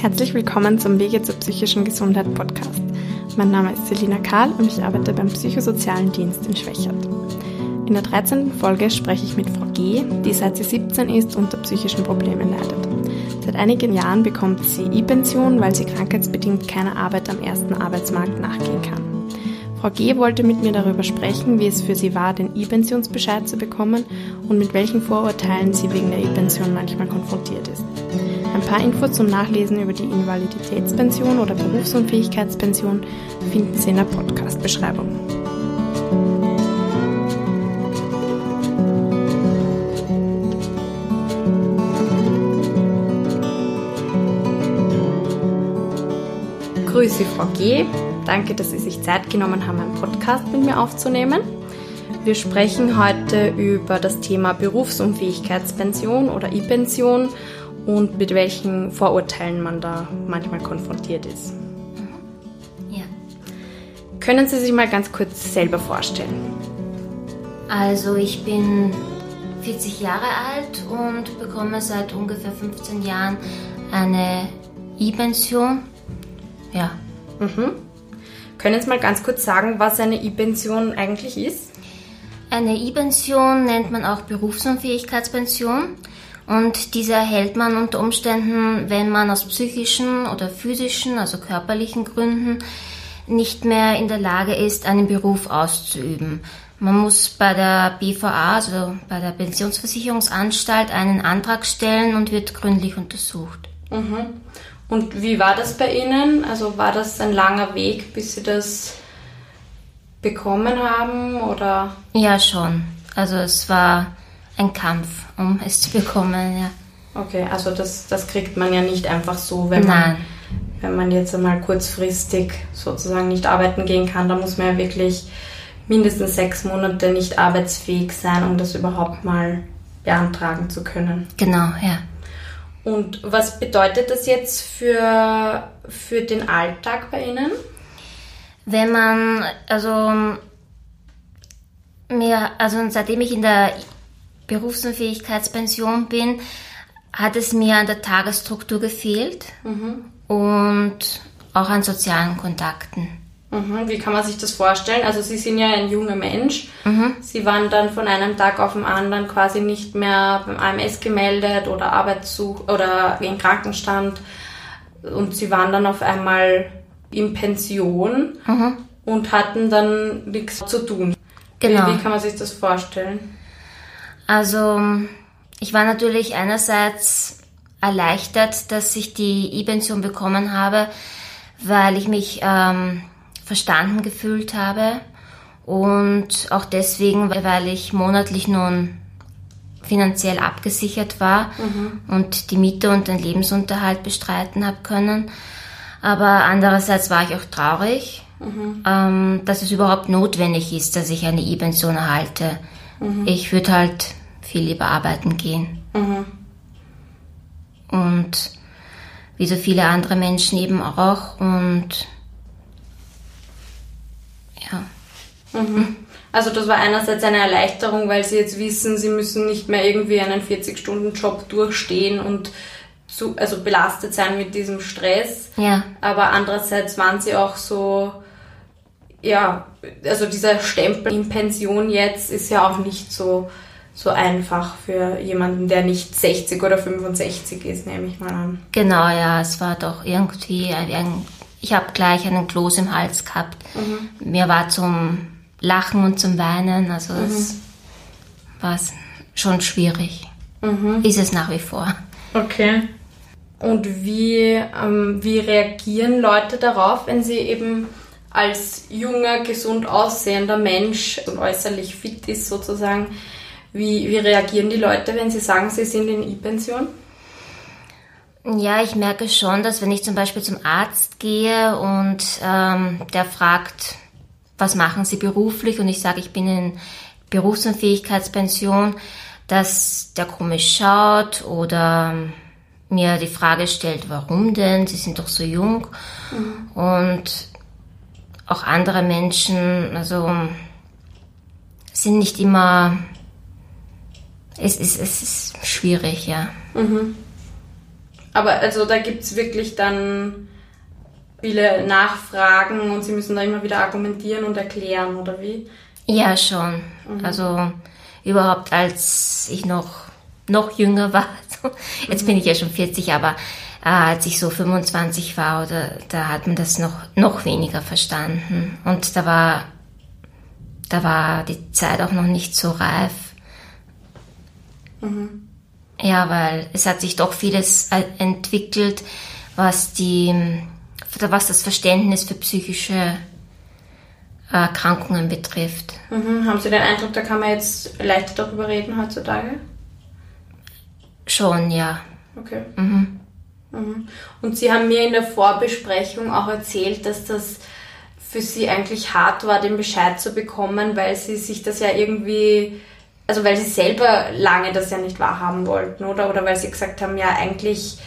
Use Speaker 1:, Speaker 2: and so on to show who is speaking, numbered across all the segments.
Speaker 1: Herzlich willkommen zum Wege zur psychischen Gesundheit Podcast. Mein Name ist Selina Karl und ich arbeite beim Psychosozialen Dienst in Schwächert. In der 13. Folge spreche ich mit Frau G., die seit sie 17 ist unter psychischen Problemen leidet. Seit einigen Jahren bekommt sie E-Pension, weil sie krankheitsbedingt keiner Arbeit am ersten Arbeitsmarkt nachgehen kann. Frau G. wollte mit mir darüber sprechen, wie es für sie war, den E-Pensionsbescheid zu bekommen und mit welchen Vorurteilen sie wegen der E-Pension manchmal konfrontiert ist. Ein paar Infos zum Nachlesen über die Invaliditätspension oder Berufsunfähigkeitspension finden Sie in der Podcast-Beschreibung. Grüße, Frau G. Danke, dass Sie sich Zeit genommen haben, einen Podcast mit mir aufzunehmen. Wir sprechen heute über das Thema Berufsunfähigkeitspension oder E-Pension und mit welchen Vorurteilen man da manchmal konfrontiert ist.
Speaker 2: Ja.
Speaker 1: Können Sie sich mal ganz kurz selber vorstellen?
Speaker 2: Also ich bin 40 Jahre alt und bekomme seit ungefähr 15 Jahren eine E-Pension. Ja.
Speaker 1: Mhm. Können Sie mal ganz kurz sagen, was eine E-Pension eigentlich ist?
Speaker 2: Eine E-Pension nennt man auch Berufsunfähigkeitspension. Und diese erhält man unter Umständen, wenn man aus psychischen oder physischen, also körperlichen Gründen nicht mehr in der Lage ist, einen Beruf auszuüben. Man muss bei der BVA, also bei der Pensionsversicherungsanstalt, einen Antrag stellen und wird gründlich untersucht.
Speaker 1: Mhm. Und wie war das bei Ihnen? Also war das ein langer Weg, bis Sie das bekommen haben oder?
Speaker 2: Ja, schon. Also es war ein Kampf, um es zu bekommen, ja.
Speaker 1: Okay, also das, das kriegt man ja nicht einfach so, wenn man, wenn man jetzt einmal kurzfristig sozusagen nicht arbeiten gehen kann. Da muss man ja wirklich mindestens sechs Monate nicht arbeitsfähig sein, um das überhaupt mal beantragen zu können.
Speaker 2: Genau, ja.
Speaker 1: Und was bedeutet das jetzt für, für den Alltag bei Ihnen?
Speaker 2: Wenn man, also mir, also seitdem ich in der Berufsunfähigkeitspension bin, hat es mir an der Tagesstruktur gefehlt mhm. und auch an sozialen Kontakten.
Speaker 1: Mhm. Wie kann man sich das vorstellen? Also Sie sind ja ein junger Mensch. Mhm. Sie waren dann von einem Tag auf den anderen quasi nicht mehr beim AMS gemeldet oder Arbeitssuch oder in Krankenstand und Sie waren dann auf einmal in Pension mhm. und hatten dann nichts zu tun.
Speaker 2: Genau.
Speaker 1: Wie, wie kann man sich das vorstellen?
Speaker 2: Also ich war natürlich einerseits erleichtert, dass ich die E-Pension bekommen habe, weil ich mich ähm, verstanden gefühlt habe und auch deswegen, weil ich monatlich nun finanziell abgesichert war mhm. und die Miete und den Lebensunterhalt bestreiten habe können. Aber andererseits war ich auch traurig, mhm. ähm, dass es überhaupt notwendig ist, dass ich eine E-Pension erhalte. Mhm. Ich würde halt viel lieber arbeiten gehen. Mhm. Und wie so viele andere Menschen eben auch. Und ja.
Speaker 1: Mhm. Also das war einerseits eine Erleichterung, weil sie jetzt wissen, sie müssen nicht mehr irgendwie einen 40-Stunden-Job durchstehen und zu, also belastet sein mit diesem Stress.
Speaker 2: Ja.
Speaker 1: Aber andererseits waren sie auch so, ja, also dieser Stempel in Pension jetzt ist ja auch nicht so so einfach für jemanden, der nicht 60 oder 65 ist, nehme ich mal an.
Speaker 2: Genau, ja, es war doch irgendwie, ein, ich habe gleich einen Kloß im Hals gehabt. Mhm. Mir war zum Lachen und zum Weinen, also mhm. es war schon schwierig. Mhm. Ist es nach wie vor.
Speaker 1: Okay. Und wie, ähm, wie reagieren Leute darauf, wenn sie eben als junger, gesund aussehender Mensch und äußerlich fit ist sozusagen, wie, wie reagieren die Leute, wenn sie sagen, sie sind in E-Pension?
Speaker 2: Ja, ich merke schon, dass wenn ich zum Beispiel zum Arzt gehe und ähm, der fragt, was machen Sie beruflich und ich sage, ich bin in Berufsunfähigkeitspension, dass der komisch schaut oder mir die Frage stellt, warum denn? Sie sind doch so jung. Mhm. Und auch andere Menschen, also sind nicht immer es ist, es ist schwierig, ja.
Speaker 1: Mhm. Aber also da gibt es wirklich dann viele Nachfragen und sie müssen da immer wieder argumentieren und erklären, oder wie?
Speaker 2: Ja, schon. Mhm. Also überhaupt als ich noch, noch jünger war, jetzt mhm. bin ich ja schon 40, aber äh, als ich so 25 war, oder, da hat man das noch, noch weniger verstanden. Und da war, da war die Zeit auch noch nicht so reif. Mhm. Ja, weil es hat sich doch vieles äh, entwickelt, was die, was das Verständnis für psychische Erkrankungen betrifft.
Speaker 1: Mhm. Haben Sie den Eindruck, da kann man jetzt leichter darüber reden heutzutage?
Speaker 2: Schon, ja.
Speaker 1: Okay. Mhm. Mhm. Und Sie haben mir in der Vorbesprechung auch erzählt, dass das für Sie eigentlich hart war, den Bescheid zu bekommen, weil Sie sich das ja irgendwie, also weil Sie selber lange das ja nicht wahrhaben wollten, oder? Oder weil Sie gesagt haben, ja, eigentlich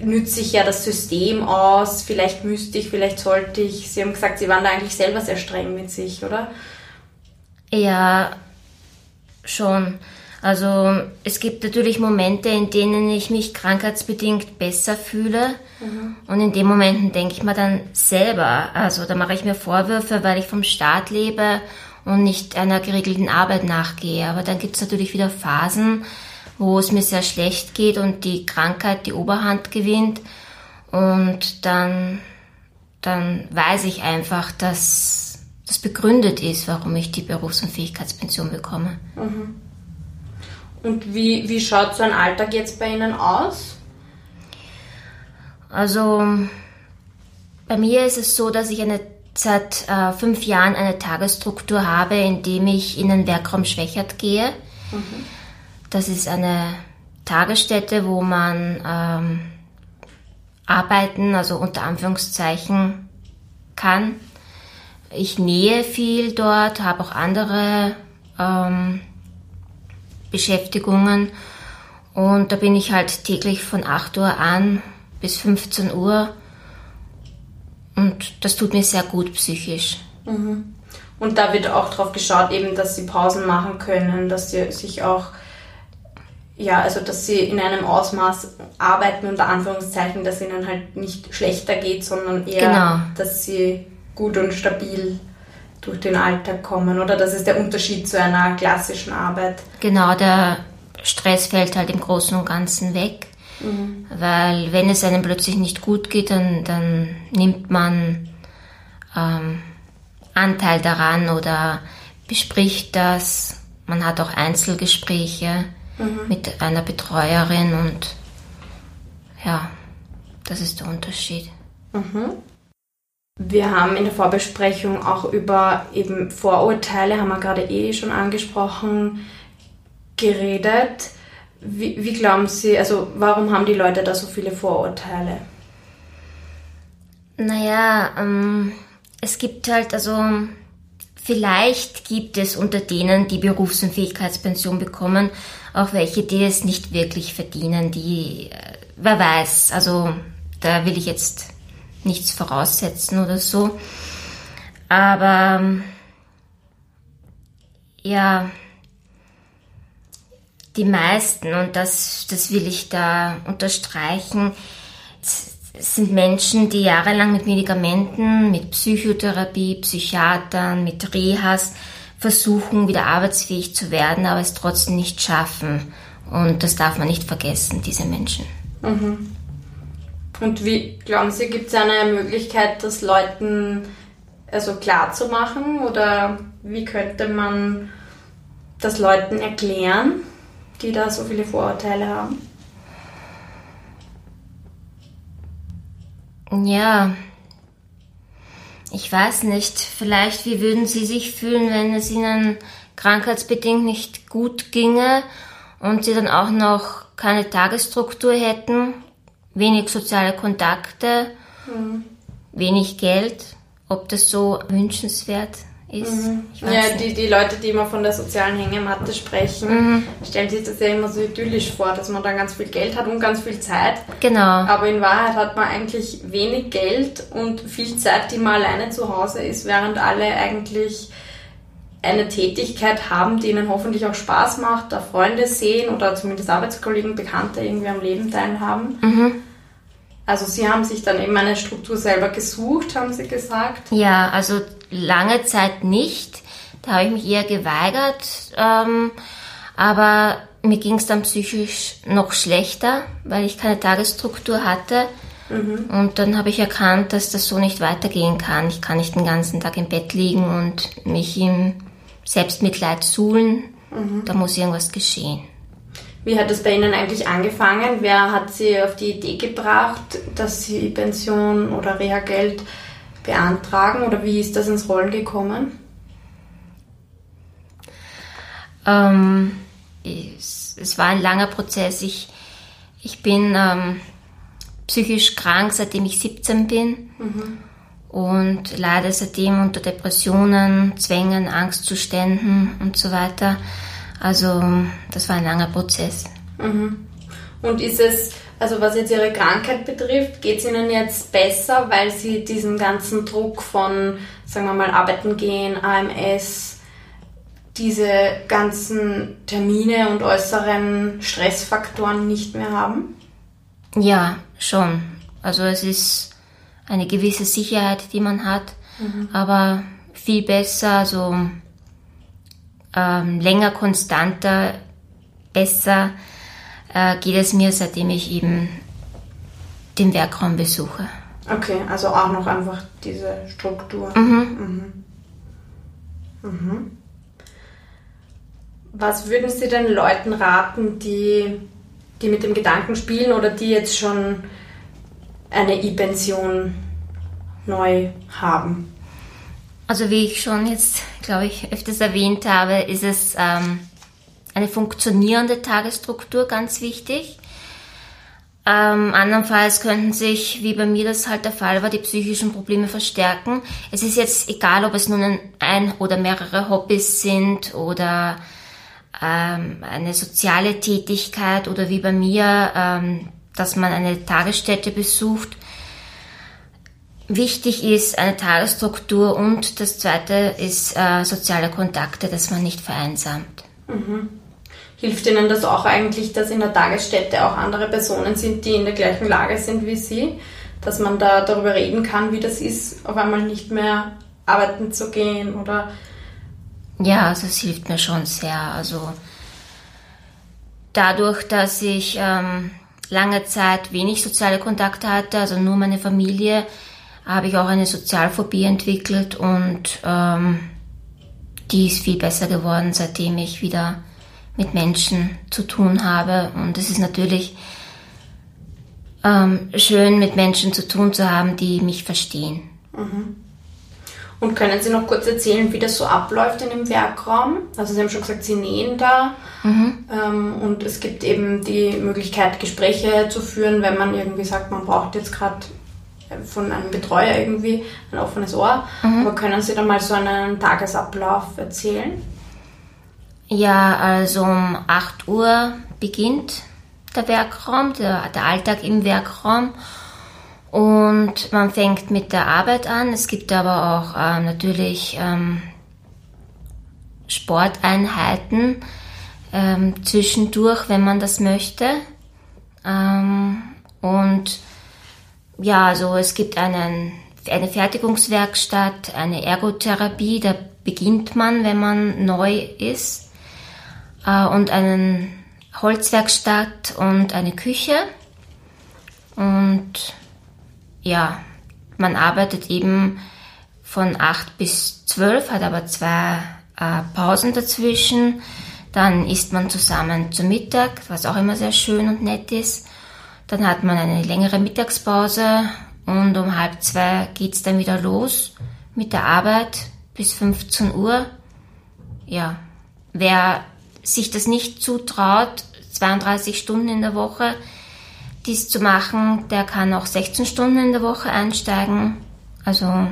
Speaker 1: nütze ich ja das System aus, vielleicht müsste ich, vielleicht sollte ich. Sie haben gesagt, Sie waren da eigentlich selber sehr streng mit sich, oder?
Speaker 2: Ja, schon. Also es gibt natürlich Momente, in denen ich mich krankheitsbedingt besser fühle. Mhm. Und in den Momenten denke ich mir dann selber, also da mache ich mir Vorwürfe, weil ich vom Staat lebe und nicht einer geregelten Arbeit nachgehe. Aber dann gibt es natürlich wieder Phasen, wo es mir sehr schlecht geht und die Krankheit die Oberhand gewinnt. Und dann, dann weiß ich einfach, dass das begründet ist, warum ich die Berufsunfähigkeitspension bekomme.
Speaker 1: Mhm. Und wie, wie schaut so ein Alltag jetzt bei Ihnen aus?
Speaker 2: Also bei mir ist es so, dass ich eine, seit äh, fünf Jahren eine Tagesstruktur habe, in dem ich in den Werkraum Schwächert gehe. Mhm. Das ist eine Tagesstätte, wo man ähm, arbeiten, also unter Anführungszeichen, kann. Ich nähe viel dort, habe auch andere ähm, Beschäftigungen und da bin ich halt täglich von 8 Uhr an bis 15 Uhr und das tut mir sehr gut psychisch.
Speaker 1: Mhm. Und da wird auch darauf geschaut, eben, dass sie Pausen machen können, dass sie sich auch ja, also dass sie in einem Ausmaß arbeiten, unter Anführungszeichen, dass ihnen halt nicht schlechter geht, sondern eher, genau. dass sie gut und stabil durch den Alltag kommen. Oder das ist der Unterschied zu einer klassischen Arbeit.
Speaker 2: Genau, der Stress fällt halt im Großen und Ganzen weg. Mhm. Weil wenn es einem plötzlich nicht gut geht, dann, dann nimmt man ähm, Anteil daran oder bespricht das. Man hat auch Einzelgespräche mhm. mit einer Betreuerin und ja, das ist der Unterschied.
Speaker 1: Mhm. Wir haben in der Vorbesprechung auch über eben Vorurteile, haben wir gerade eh schon angesprochen, geredet. Wie, wie glauben Sie, also warum haben die Leute da so viele Vorurteile?
Speaker 2: Naja, ähm, es gibt halt, also vielleicht gibt es unter denen, die Berufsunfähigkeitspension bekommen, auch welche, die es nicht wirklich verdienen, die, äh, wer weiß, also da will ich jetzt nichts voraussetzen oder so. Aber ja, die meisten, und das, das will ich da unterstreichen, sind Menschen, die jahrelang mit Medikamenten, mit Psychotherapie, Psychiatern, mit Rehas versuchen, wieder arbeitsfähig zu werden, aber es trotzdem nicht schaffen. Und das darf man nicht vergessen, diese Menschen.
Speaker 1: Mhm. Und wie glauben Sie, gibt es eine Möglichkeit, das Leuten also klar zu machen? Oder wie könnte man das Leuten erklären, die da so viele Vorurteile haben?
Speaker 2: Ja, ich weiß nicht, vielleicht wie würden Sie sich fühlen, wenn es Ihnen krankheitsbedingt nicht gut ginge und Sie dann auch noch keine Tagesstruktur hätten, wenig soziale Kontakte, mhm. wenig Geld, ob das so wünschenswert ist.
Speaker 1: Mhm. Ja, die, die Leute, die immer von der sozialen Hängematte sprechen, mhm. stellen sich das ja immer so idyllisch vor, dass man dann ganz viel Geld hat und ganz viel Zeit.
Speaker 2: Genau.
Speaker 1: Aber in Wahrheit hat man eigentlich wenig Geld und viel Zeit, die man alleine zu Hause ist, während alle eigentlich eine Tätigkeit haben, die ihnen hoffentlich auch Spaß macht, da Freunde sehen oder zumindest Arbeitskollegen, Bekannte irgendwie am Leben teilhaben. Mhm. Also Sie haben sich dann eben eine Struktur selber gesucht, haben Sie gesagt?
Speaker 2: Ja, also lange Zeit nicht. Da habe ich mich eher geweigert. Ähm, aber mir ging es dann psychisch noch schlechter, weil ich keine Tagesstruktur hatte. Mhm. Und dann habe ich erkannt, dass das so nicht weitergehen kann. Ich kann nicht den ganzen Tag im Bett liegen und mich im Selbstmitleid suhlen. Mhm. Da muss irgendwas geschehen.
Speaker 1: Wie hat es bei Ihnen eigentlich angefangen? Wer hat Sie auf die Idee gebracht, dass Sie Pension oder Reha-Geld beantragen oder wie ist das ins Rollen gekommen?
Speaker 2: Ähm, es, es, war ein langer Prozess. Ich, ich bin ähm, psychisch krank, seitdem ich 17 bin mhm. und leide seitdem unter Depressionen, Zwängen, Angstzuständen und so weiter. Also das war ein langer Prozess.
Speaker 1: Mhm. Und ist es, also was jetzt Ihre Krankheit betrifft, geht es Ihnen jetzt besser, weil Sie diesen ganzen Druck von, sagen wir mal, Arbeiten gehen, AMS, diese ganzen Termine und äußeren Stressfaktoren nicht mehr haben?
Speaker 2: Ja, schon. Also es ist eine gewisse Sicherheit, die man hat, mhm. aber viel besser, also ähm, länger konstanter, besser äh, geht es mir, seitdem ich eben den Werkraum besuche.
Speaker 1: Okay, also auch noch einfach diese Struktur. Mhm. Mhm. Mhm. Was würden Sie den Leuten raten, die, die mit dem Gedanken spielen oder die jetzt schon eine E-Pension neu haben?
Speaker 2: Also wie ich schon jetzt, glaube ich, öfters erwähnt habe, ist es ähm, eine funktionierende Tagesstruktur ganz wichtig. Ähm, andernfalls könnten sich, wie bei mir das halt der Fall war, die psychischen Probleme verstärken. Es ist jetzt egal, ob es nun ein, ein oder mehrere Hobbys sind oder ähm, eine soziale Tätigkeit oder wie bei mir, ähm, dass man eine Tagesstätte besucht. Wichtig ist eine Tagesstruktur und das zweite ist äh, soziale Kontakte, dass man nicht vereinsamt.
Speaker 1: Mhm. Hilft Ihnen das auch eigentlich, dass in der Tagesstätte auch andere Personen sind, die in der gleichen Lage sind wie Sie? Dass man da darüber reden kann, wie das ist, auf einmal nicht mehr arbeiten zu gehen oder
Speaker 2: ja, also es hilft mir schon sehr. Also dadurch, dass ich ähm, lange Zeit wenig soziale Kontakte hatte, also nur meine Familie, habe ich auch eine Sozialphobie entwickelt und ähm, die ist viel besser geworden, seitdem ich wieder mit Menschen zu tun habe. Und es ist natürlich ähm, schön, mit Menschen zu tun zu haben, die mich verstehen. Mhm.
Speaker 1: Und können Sie noch kurz erzählen, wie das so abläuft in dem Werkraum? Also Sie haben schon gesagt, Sie nähen da mhm. ähm, und es gibt eben die Möglichkeit, Gespräche zu führen, wenn man irgendwie sagt, man braucht jetzt gerade von einem Betreuer irgendwie ein offenes Ohr. Mhm. Aber können Sie da mal so einen Tagesablauf erzählen?
Speaker 2: Ja, also um 8 Uhr beginnt der Werkraum, der, der Alltag im Werkraum. Und man fängt mit der Arbeit an. Es gibt aber auch äh, natürlich ähm, Sporteinheiten ähm, zwischendurch, wenn man das möchte. Ähm, und ja, also es gibt einen, eine Fertigungswerkstatt, eine Ergotherapie, da beginnt man, wenn man neu ist. Äh, und einen Holzwerkstatt und eine Küche. Und ja, man arbeitet eben von 8 bis 12, hat aber zwei äh, Pausen dazwischen. Dann isst man zusammen zu Mittag, was auch immer sehr schön und nett ist. Dann hat man eine längere Mittagspause und um halb zwei geht's dann wieder los mit der Arbeit bis 15 Uhr. Ja, wer sich das nicht zutraut, 32 Stunden in der Woche, dies zu machen, der kann auch 16 Stunden in der Woche einsteigen. Also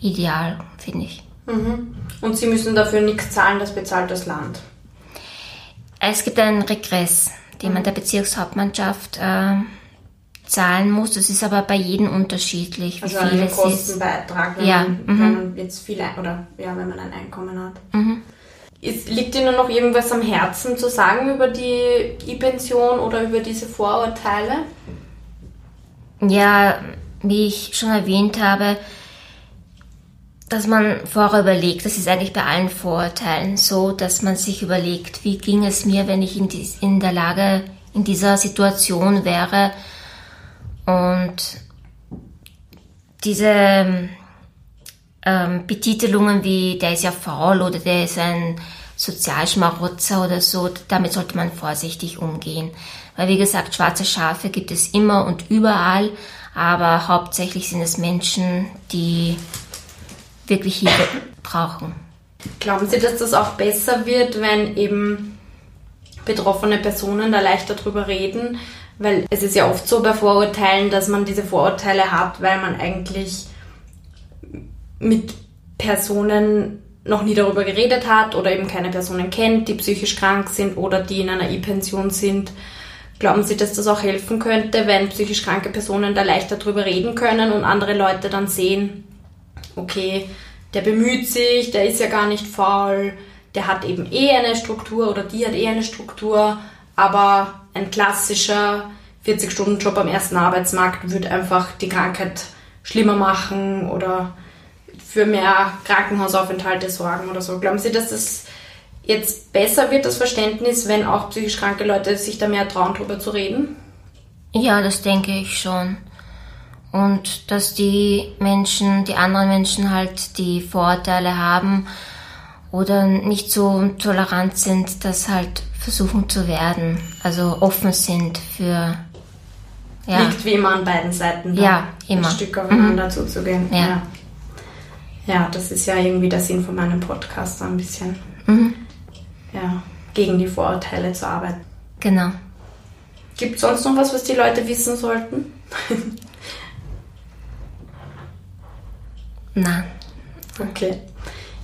Speaker 2: ideal, finde ich.
Speaker 1: Mhm. Und Sie müssen dafür nichts zahlen, das bezahlt das Land?
Speaker 2: Es gibt einen Regress, den man der Bezirkshauptmannschaft äh, zahlen muss. Das ist aber bei jedem unterschiedlich.
Speaker 1: Also wie viel einen Kostenbeitrag, wenn, ja. man, mhm. wenn man jetzt viel oder ja, wenn man ein Einkommen hat. Mhm. Ist, liegt Ihnen noch irgendwas am Herzen zu sagen über die E-Pension oder über diese Vorurteile?
Speaker 2: Ja, wie ich schon erwähnt habe, dass man vorher überlegt, das ist eigentlich bei allen Vorurteilen so, dass man sich überlegt, wie ging es mir, wenn ich in, die, in der Lage, in dieser Situation wäre. Und diese ähm, Betitelungen wie der ist ja faul oder der ist ein Sozialschmarotzer oder so, damit sollte man vorsichtig umgehen. Weil wie gesagt, schwarze Schafe gibt es immer und überall, aber hauptsächlich sind es Menschen, die wirklich Hilfe brauchen.
Speaker 1: Glauben Sie, dass das auch besser wird, wenn eben betroffene Personen da leichter drüber reden? Weil es ist ja oft so bei Vorurteilen, dass man diese Vorurteile hat, weil man eigentlich mit Personen noch nie darüber geredet hat oder eben keine Personen kennt, die psychisch krank sind oder die in einer E-Pension sind. Glauben Sie, dass das auch helfen könnte, wenn psychisch kranke Personen da leichter drüber reden können und andere Leute dann sehen, okay, der bemüht sich, der ist ja gar nicht faul, der hat eben eh eine Struktur oder die hat eh eine Struktur, aber ein klassischer 40-Stunden-Job am ersten Arbeitsmarkt würde einfach die Krankheit schlimmer machen oder für mehr Krankenhausaufenthalte sorgen oder so. Glauben Sie, dass das jetzt besser wird, das Verständnis, wenn auch psychisch kranke Leute sich da mehr trauen, darüber zu reden?
Speaker 2: Ja, das denke ich schon. Und dass die Menschen, die anderen Menschen halt die Vorurteile haben oder nicht so tolerant sind, das halt versuchen zu werden. Also offen sind für.
Speaker 1: Ja. Liegt wie immer an beiden Seiten.
Speaker 2: Ja, immer.
Speaker 1: Ein Stück aufeinander
Speaker 2: mhm.
Speaker 1: zuzugehen.
Speaker 2: Ja. ja.
Speaker 1: Ja, das ist ja irgendwie der Sinn von meinem Podcast, so ein bisschen.
Speaker 2: Mhm.
Speaker 1: Ja, gegen die Vorurteile zu arbeiten.
Speaker 2: Genau.
Speaker 1: Gibt es sonst noch was, was die Leute wissen sollten?
Speaker 2: Nein.
Speaker 1: Okay.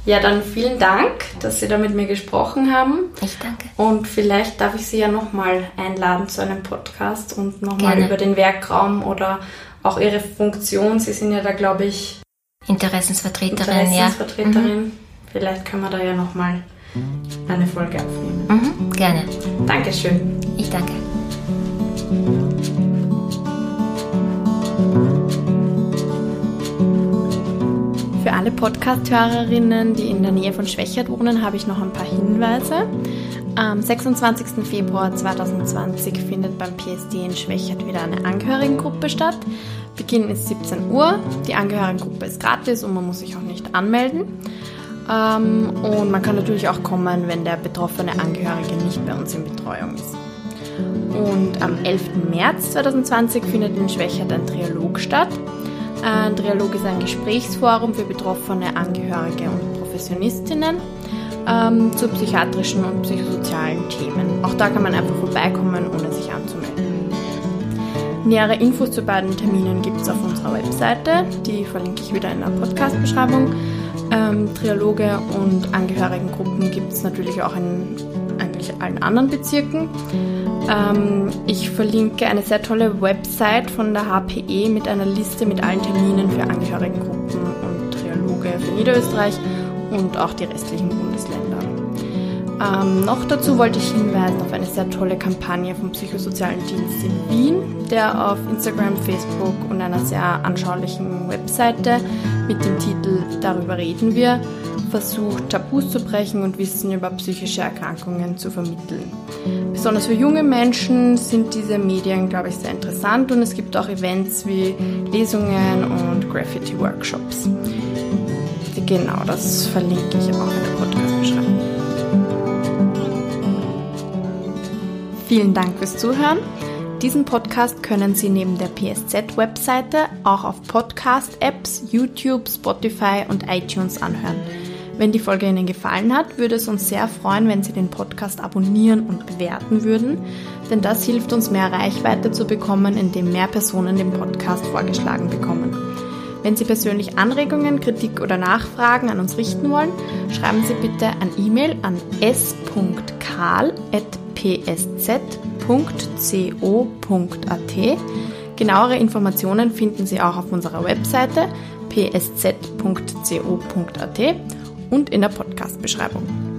Speaker 1: Ja, dann vielen Dank, dass Sie da mit mir gesprochen haben.
Speaker 2: Ich danke.
Speaker 1: Und vielleicht darf ich Sie ja nochmal einladen zu einem Podcast und nochmal über den Werkraum oder auch Ihre Funktion. Sie sind ja da, glaube ich,
Speaker 2: Interessensvertreterin,
Speaker 1: Interessensvertreterin. Ja. Mhm. Vielleicht können wir da ja nochmal eine Folge aufnehmen.
Speaker 2: Mhm, gerne.
Speaker 1: Dankeschön.
Speaker 2: Ich danke.
Speaker 1: Für alle Podcast-Hörerinnen, die in der Nähe von Schwächert wohnen, habe ich noch ein paar Hinweise. Am 26. Februar 2020 findet beim PSD in Schwächert wieder eine Angehörigengruppe statt. Beginn ist 17 Uhr. Die Angehörigengruppe ist gratis und man muss sich auch nicht anmelden. Ähm, und man kann natürlich auch kommen, wenn der betroffene Angehörige nicht bei uns in Betreuung ist. Und am 11. März 2020 findet in Schwächert ein Trialog statt. Ein Trialog ist ein Gesprächsforum für betroffene Angehörige und Professionistinnen ähm, zu psychiatrischen und psychosozialen Themen. Auch da kann man einfach vorbeikommen, ohne sich anzumelden. Nähere Infos zu beiden Terminen gibt es auf unserer Webseite. Die verlinke ich wieder in der Podcast-Beschreibung. Ähm, Trialoge und Angehörigengruppen gibt es natürlich auch in eigentlich allen anderen Bezirken. Ähm, ich verlinke eine sehr tolle Website von der HPE mit einer Liste mit allen Terminen für Angehörigengruppen und Trialoge für Niederösterreich und auch die restlichen Bundesländer. Ähm, noch dazu wollte ich hinweisen auf eine sehr tolle Kampagne vom Psychosozialen Dienst in Wien, der auf Instagram, Facebook und einer sehr anschaulichen Webseite mit dem Titel Darüber reden wir versucht, Tabus zu brechen und Wissen über psychische Erkrankungen zu vermitteln. Besonders für junge Menschen sind diese Medien, glaube ich, sehr interessant und es gibt auch Events wie Lesungen und Graffiti-Workshops. Genau, das verlinke ich auch in der Podcast-Beschreibung. Vielen Dank fürs Zuhören. Diesen Podcast können Sie neben der PSZ-Webseite auch auf Podcast-Apps, YouTube, Spotify und iTunes anhören. Wenn die Folge Ihnen gefallen hat, würde es uns sehr freuen, wenn Sie den Podcast abonnieren und bewerten würden, denn das hilft uns mehr Reichweite zu bekommen, indem mehr Personen den Podcast vorgeschlagen bekommen. Wenn Sie persönlich Anregungen, Kritik oder Nachfragen an uns richten wollen, schreiben Sie bitte ein E-Mail an s.karl.psz.co.at. Genauere Informationen finden Sie auch auf unserer Webseite psz.co.at und in der Podcast-Beschreibung.